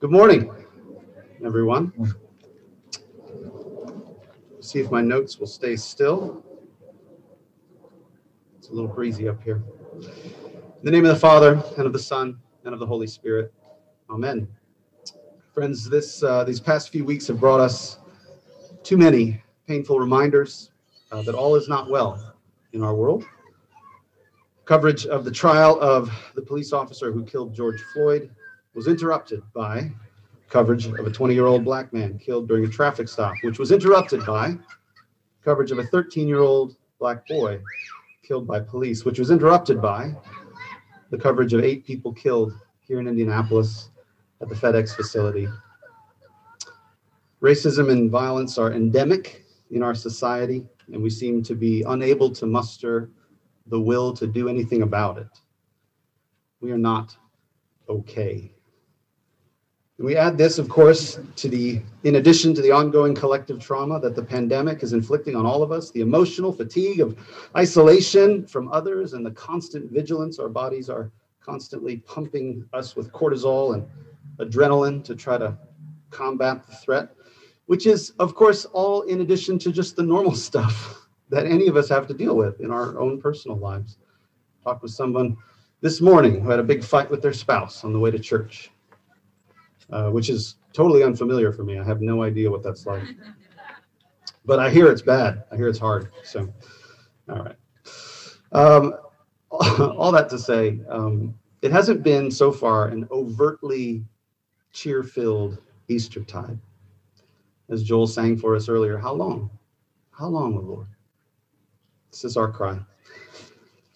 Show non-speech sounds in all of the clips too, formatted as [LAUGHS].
Good morning, everyone. See if my notes will stay still. It's a little breezy up here. In the name of the Father, and of the Son, and of the Holy Spirit. Amen. Friends, this uh, these past few weeks have brought us too many painful reminders uh, that all is not well in our world. Coverage of the trial of the police officer who killed George Floyd was interrupted by coverage of a 20 year old black man killed during a traffic stop, which was interrupted by coverage of a 13 year old black boy killed by police, which was interrupted by the coverage of eight people killed here in Indianapolis at the FedEx facility. Racism and violence are endemic in our society, and we seem to be unable to muster the will to do anything about it. We are not okay. And we add this, of course, to the, in addition to the ongoing collective trauma that the pandemic is inflicting on all of us, the emotional fatigue of isolation from others and the constant vigilance our bodies are constantly pumping us with cortisol and adrenaline to try to combat the threat, which is, of course, all in addition to just the normal [LAUGHS] stuff that any of us have to deal with in our own personal lives. Talked with someone this morning who had a big fight with their spouse on the way to church uh, which is totally unfamiliar for me. I have no idea what that's like. But I hear it's bad. I hear it's hard. So, all right. Um, [LAUGHS] all that to say, um, it hasn't been so far an overtly cheer filled Easter tide. As Joel sang for us earlier, how long? How long, O Lord? This is our cry.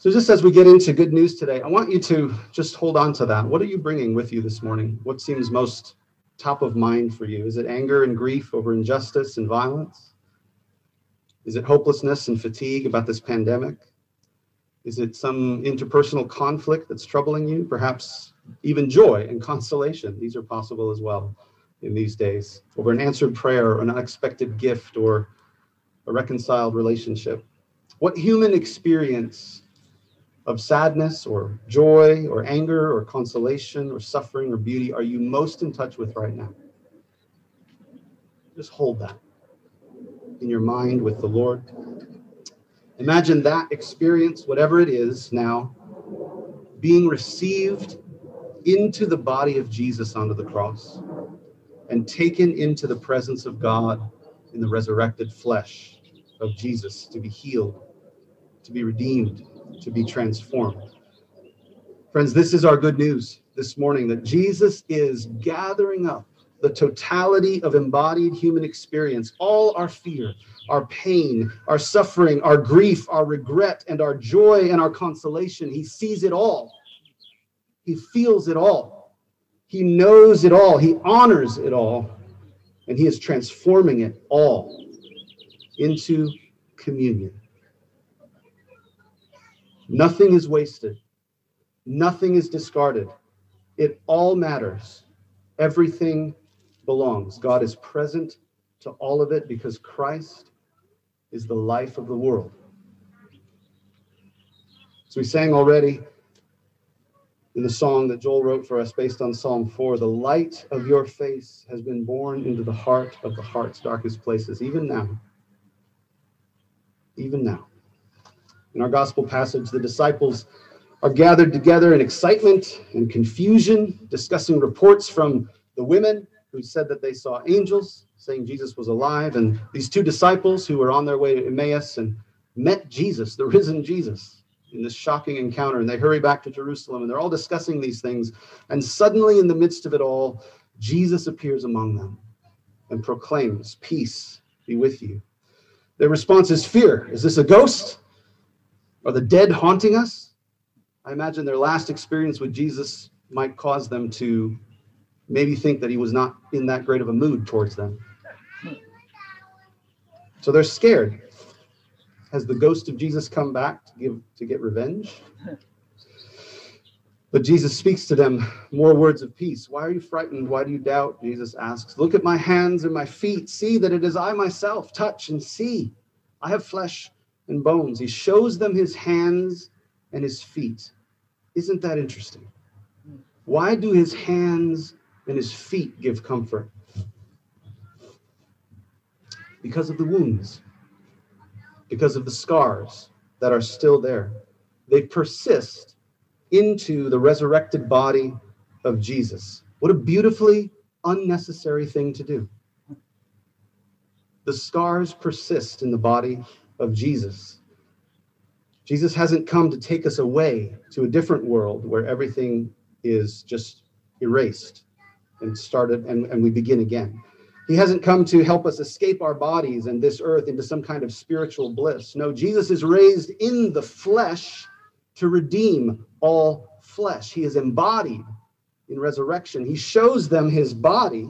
So, just as we get into good news today, I want you to just hold on to that. What are you bringing with you this morning? What seems most top of mind for you? Is it anger and grief over injustice and violence? Is it hopelessness and fatigue about this pandemic? Is it some interpersonal conflict that's troubling you? Perhaps even joy and consolation. These are possible as well in these days. Over an answered prayer, an unexpected gift, or a reconciled relationship. What human experience of sadness or joy or anger or consolation or suffering or beauty are you most in touch with right now? Just hold that in your mind with the Lord. Imagine that experience, whatever it is now, being received into the body of Jesus onto the cross and taken into the presence of God in the resurrected flesh of Jesus to be healed, to be redeemed, to be transformed. Friends, this is our good news this morning that Jesus is gathering up the totality of embodied human experience, all our fear, our pain, our suffering, our grief, our regret, and our joy and our consolation. He sees it all. He feels it all. He knows it all. He honors it all. And He is transforming it all into communion. Nothing is wasted, nothing is discarded. It all matters. Everything belongs. God is present to all of it because Christ is the life of the world. So we sang already in the song that Joel wrote for us based on Psalm 4 the light of your face has been born into the heart of the heart's darkest places, even now. Even now. In our gospel passage, the disciples are gathered together in excitement and confusion, discussing reports from the women who said that they saw angels saying Jesus was alive, and these two disciples who were on their way to Emmaus and met Jesus, the risen Jesus, in this shocking encounter. And they hurry back to Jerusalem and they're all discussing these things. And suddenly, in the midst of it all, Jesus appears among them and proclaims, Peace be with you. Their response is fear. Is this a ghost? Are the dead haunting us? I imagine their last experience with Jesus might cause them to maybe think that he was not in that great of a mood towards them. So they're scared. Has the ghost of Jesus come back to give to get revenge? But Jesus speaks to them more words of peace. Why are you frightened? Why do you doubt? Jesus asks. Look at my hands and my feet. See that it is I myself. Touch and see. I have flesh and bones. He shows them his hands and his feet. Isn't that interesting? Why do his hands and his feet give comfort. Because of the wounds, because of the scars that are still there, they persist into the resurrected body of Jesus. What a beautifully unnecessary thing to do. The scars persist in the body of Jesus. Jesus hasn't come to take us away to a different world where everything is just erased and started and, and we begin again. He hasn't come to help us escape our bodies and this earth into some kind of spiritual bliss. No, Jesus is raised in the flesh to redeem all flesh. He is embodied in resurrection. He shows them his body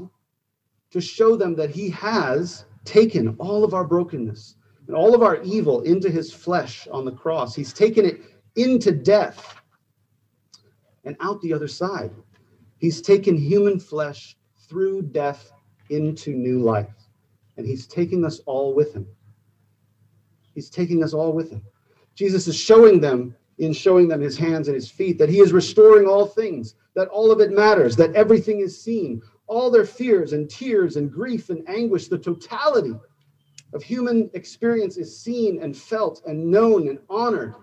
to show them that he has taken all of our brokenness and all of our evil into his flesh on the cross. He's taken it into death and out the other side. He's taken human flesh through death into new life. And he's taking us all with him. He's taking us all with him. Jesus is showing them, in showing them his hands and his feet, that he is restoring all things, that all of it matters, that everything is seen, all their fears and tears and grief and anguish, the totality of human experience is seen and felt and known and honored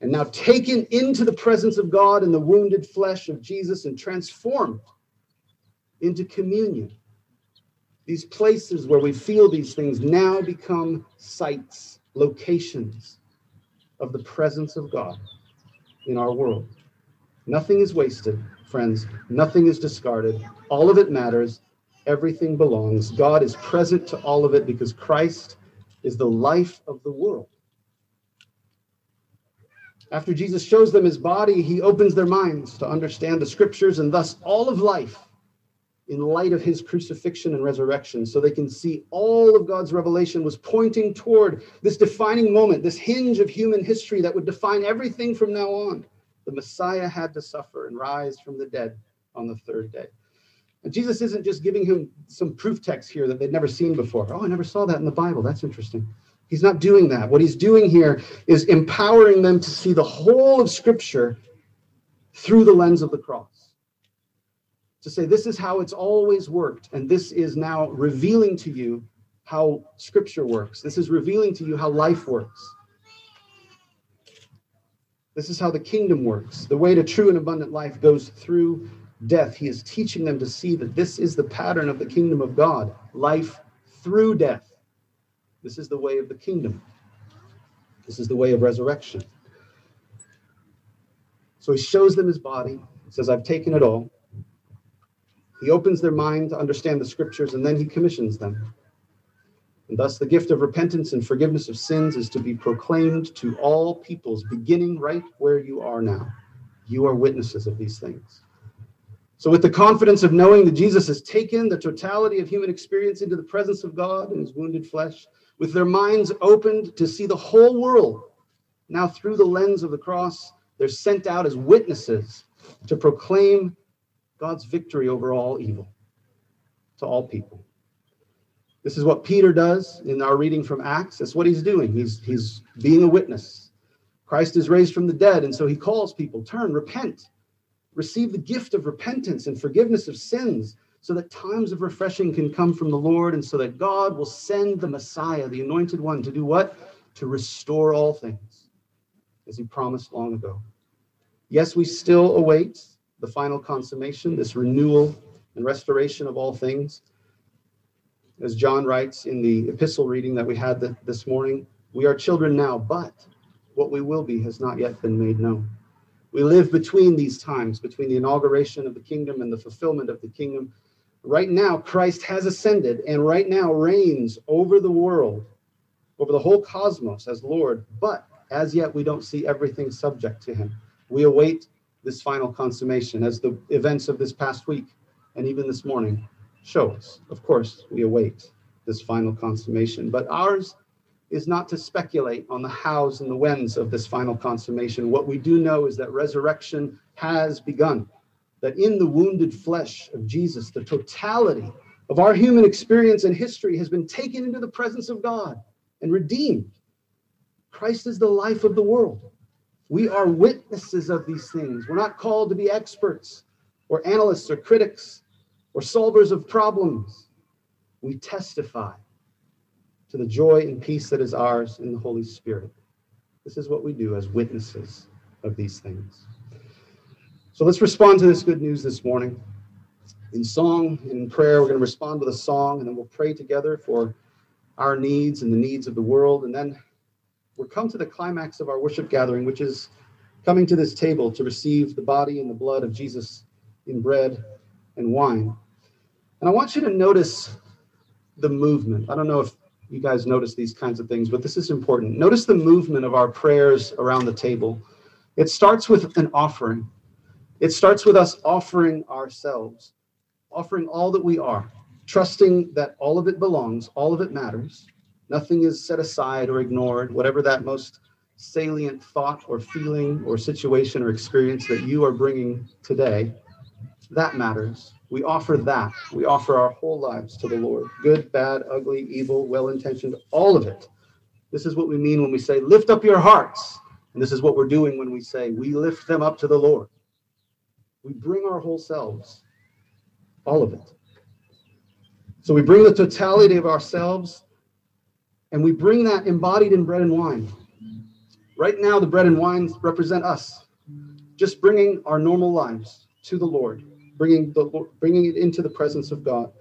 and now taken into the presence of God in the wounded flesh of Jesus and transformed into communion. These places where we feel these things now become sites, locations of the presence of God in our world. Nothing is wasted, friends. Nothing is discarded. All of it matters. Everything belongs. God is present to all of it because Christ is the life of the world. After Jesus shows them his body, he opens their minds to understand the scriptures and thus all of life in light of his crucifixion and resurrection, so they can see all of God's revelation was pointing toward this defining moment, this hinge of human history that would define everything from now on. The Messiah had to suffer and rise from the dead on the third day. Jesus isn't just giving him some proof text here that they'd never seen before. Oh, I never saw that in the Bible. That's interesting. He's not doing that. What he's doing here is empowering them to see the whole of Scripture through the lens of the cross. To say, this is how it's always worked, and this is now revealing to you how Scripture works. This is revealing to you how life works. This is how the kingdom works. The way to true and abundant life goes through death. He is teaching them to see that this is the pattern of the kingdom of God life through death. This is the way of the kingdom. This is the way of resurrection. So he shows them his body, he says, I've taken it all. He opens their mind to understand the scriptures, and then he commissions them. And thus, the gift of repentance and forgiveness of sins is to be proclaimed to all peoples, beginning right where you are now. You are witnesses of these things. So, with the confidence of knowing that Jesus has taken the totality of human experience into the presence of God in his wounded flesh, with their minds opened to see the whole world, now through the lens of the cross, they're sent out as witnesses to proclaim God's victory over all evil to all people. This is what Peter does in our reading from Acts. That's what he's doing. He's, he's being a witness. Christ is raised from the dead, and so he calls people turn, repent, receive the gift of repentance and forgiveness of sins so that times of refreshing can come from the Lord and so that God will send the Messiah, the anointed one, to do what? To restore all things, as he promised long ago. Yes, we still await the final consummation, this renewal and restoration of all things. As John writes in the epistle reading that we had this morning, we are children now, but what we will be has not yet been made known. We live between these times, between the inauguration of the kingdom and the fulfillment of the kingdom. Right now, Christ has ascended and right now reigns over the world, over the whole cosmos as Lord, but as yet we don't see everything subject to him. We await this final consummation as the events of this past week and even this morning show us. Of course, we await this final consummation, but ours is not to speculate on the hows and the whens of this final consummation. What we do know is that resurrection has begun, that in the wounded flesh of Jesus, the totality of our human experience and history has been taken into the presence of God and redeemed. Christ is the life of the world. We are witnesses of these things. We're not called to be experts or analysts or critics. or solvers of problems. We testify to the joy and peace that is ours in the Holy Spirit. This is what we do as witnesses of these things. So let's respond to this good news this morning. In song and in prayer, we're going to respond with a song, and then we'll pray together for our needs and the needs of the world. And then we'll come to the climax of our worship gathering, which is coming to this table to receive the body and the blood of Jesus in bread and wine. And I want you to notice the movement. I don't know if you guys notice these kinds of things, but this is important. Notice the movement of our prayers around the table. It starts with an offering, it starts with us offering ourselves, offering all that we are, trusting that all of it belongs, all of it matters. Nothing is set aside or ignored, whatever that most salient thought or feeling or situation or experience that you are bringing today, that matters. We offer that. We offer our whole lives to the Lord good, bad, ugly, evil, well intentioned, all of it. This is what we mean when we say, lift up your hearts. And this is what we're doing when we say, we lift them up to the Lord. We bring our whole selves, all of it. So we bring the totality of ourselves and we bring that embodied in bread and wine. Right now, the bread and wine represent us, just bringing our normal lives to the Lord, bringing, the, bringing it into the presence of God.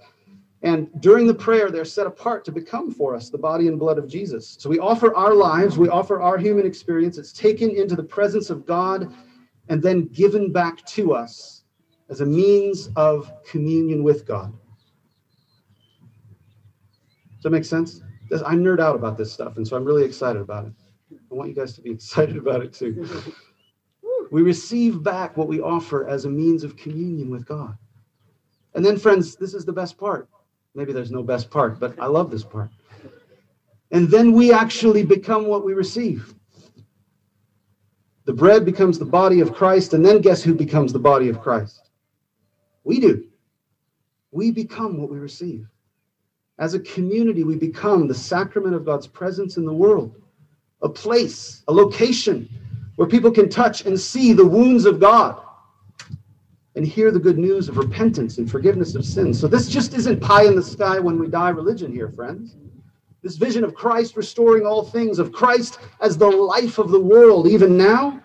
And during the prayer, they're set apart to become for us the body and blood of Jesus. So we offer our lives, we offer our human experience. It's taken into the presence of God and then given back to us as a means of communion with God. Does that make sense? I nerd out about this stuff, and so I'm really excited about it. I want you guys to be [LAUGHS] excited about it too. We receive back what we offer as a means of communion with God. And then, friends, this is the best part. Maybe there's no best part, but I love this part. And then we actually become what we receive. The bread becomes the body of Christ, and then guess who becomes the body of Christ? We do. We become what we receive. As a community, we become the sacrament of God's presence in the world a place, a location where people can touch and see the wounds of God and hear the good news of repentance and forgiveness of sins. So, this just isn't pie in the sky when we die religion here, friends. This vision of Christ restoring all things, of Christ as the life of the world, even now,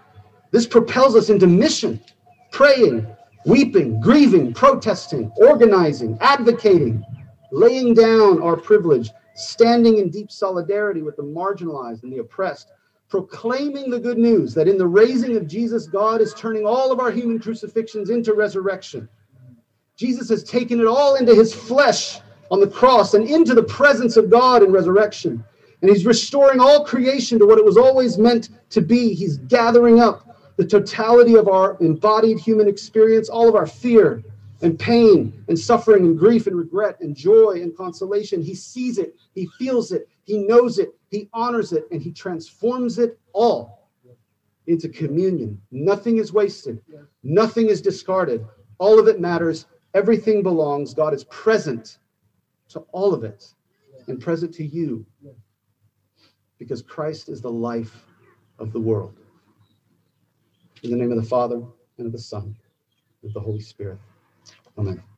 this propels us into mission, praying, weeping, grieving, protesting, organizing, advocating, laying down our privilege standing in deep solidarity with the marginalized and the oppressed, proclaiming the good news that in the raising of Jesus, God is turning all of our human crucifixions into resurrection. Jesus has taken it all into his flesh on the cross and into the presence of God in resurrection. And he's restoring all creation to what it was always meant to be. He's gathering up the totality of our embodied human experience, all of our fear, and pain and suffering and grief and regret and joy and consolation. He sees it, he feels it, he knows it, he honors it, and he transforms it all into communion. Nothing is wasted, nothing is discarded. All of it matters, everything belongs. God is present to all of it and present to you because Christ is the life of the world. In the name of the Father, and of the Son, and of the Holy Spirit. Amen.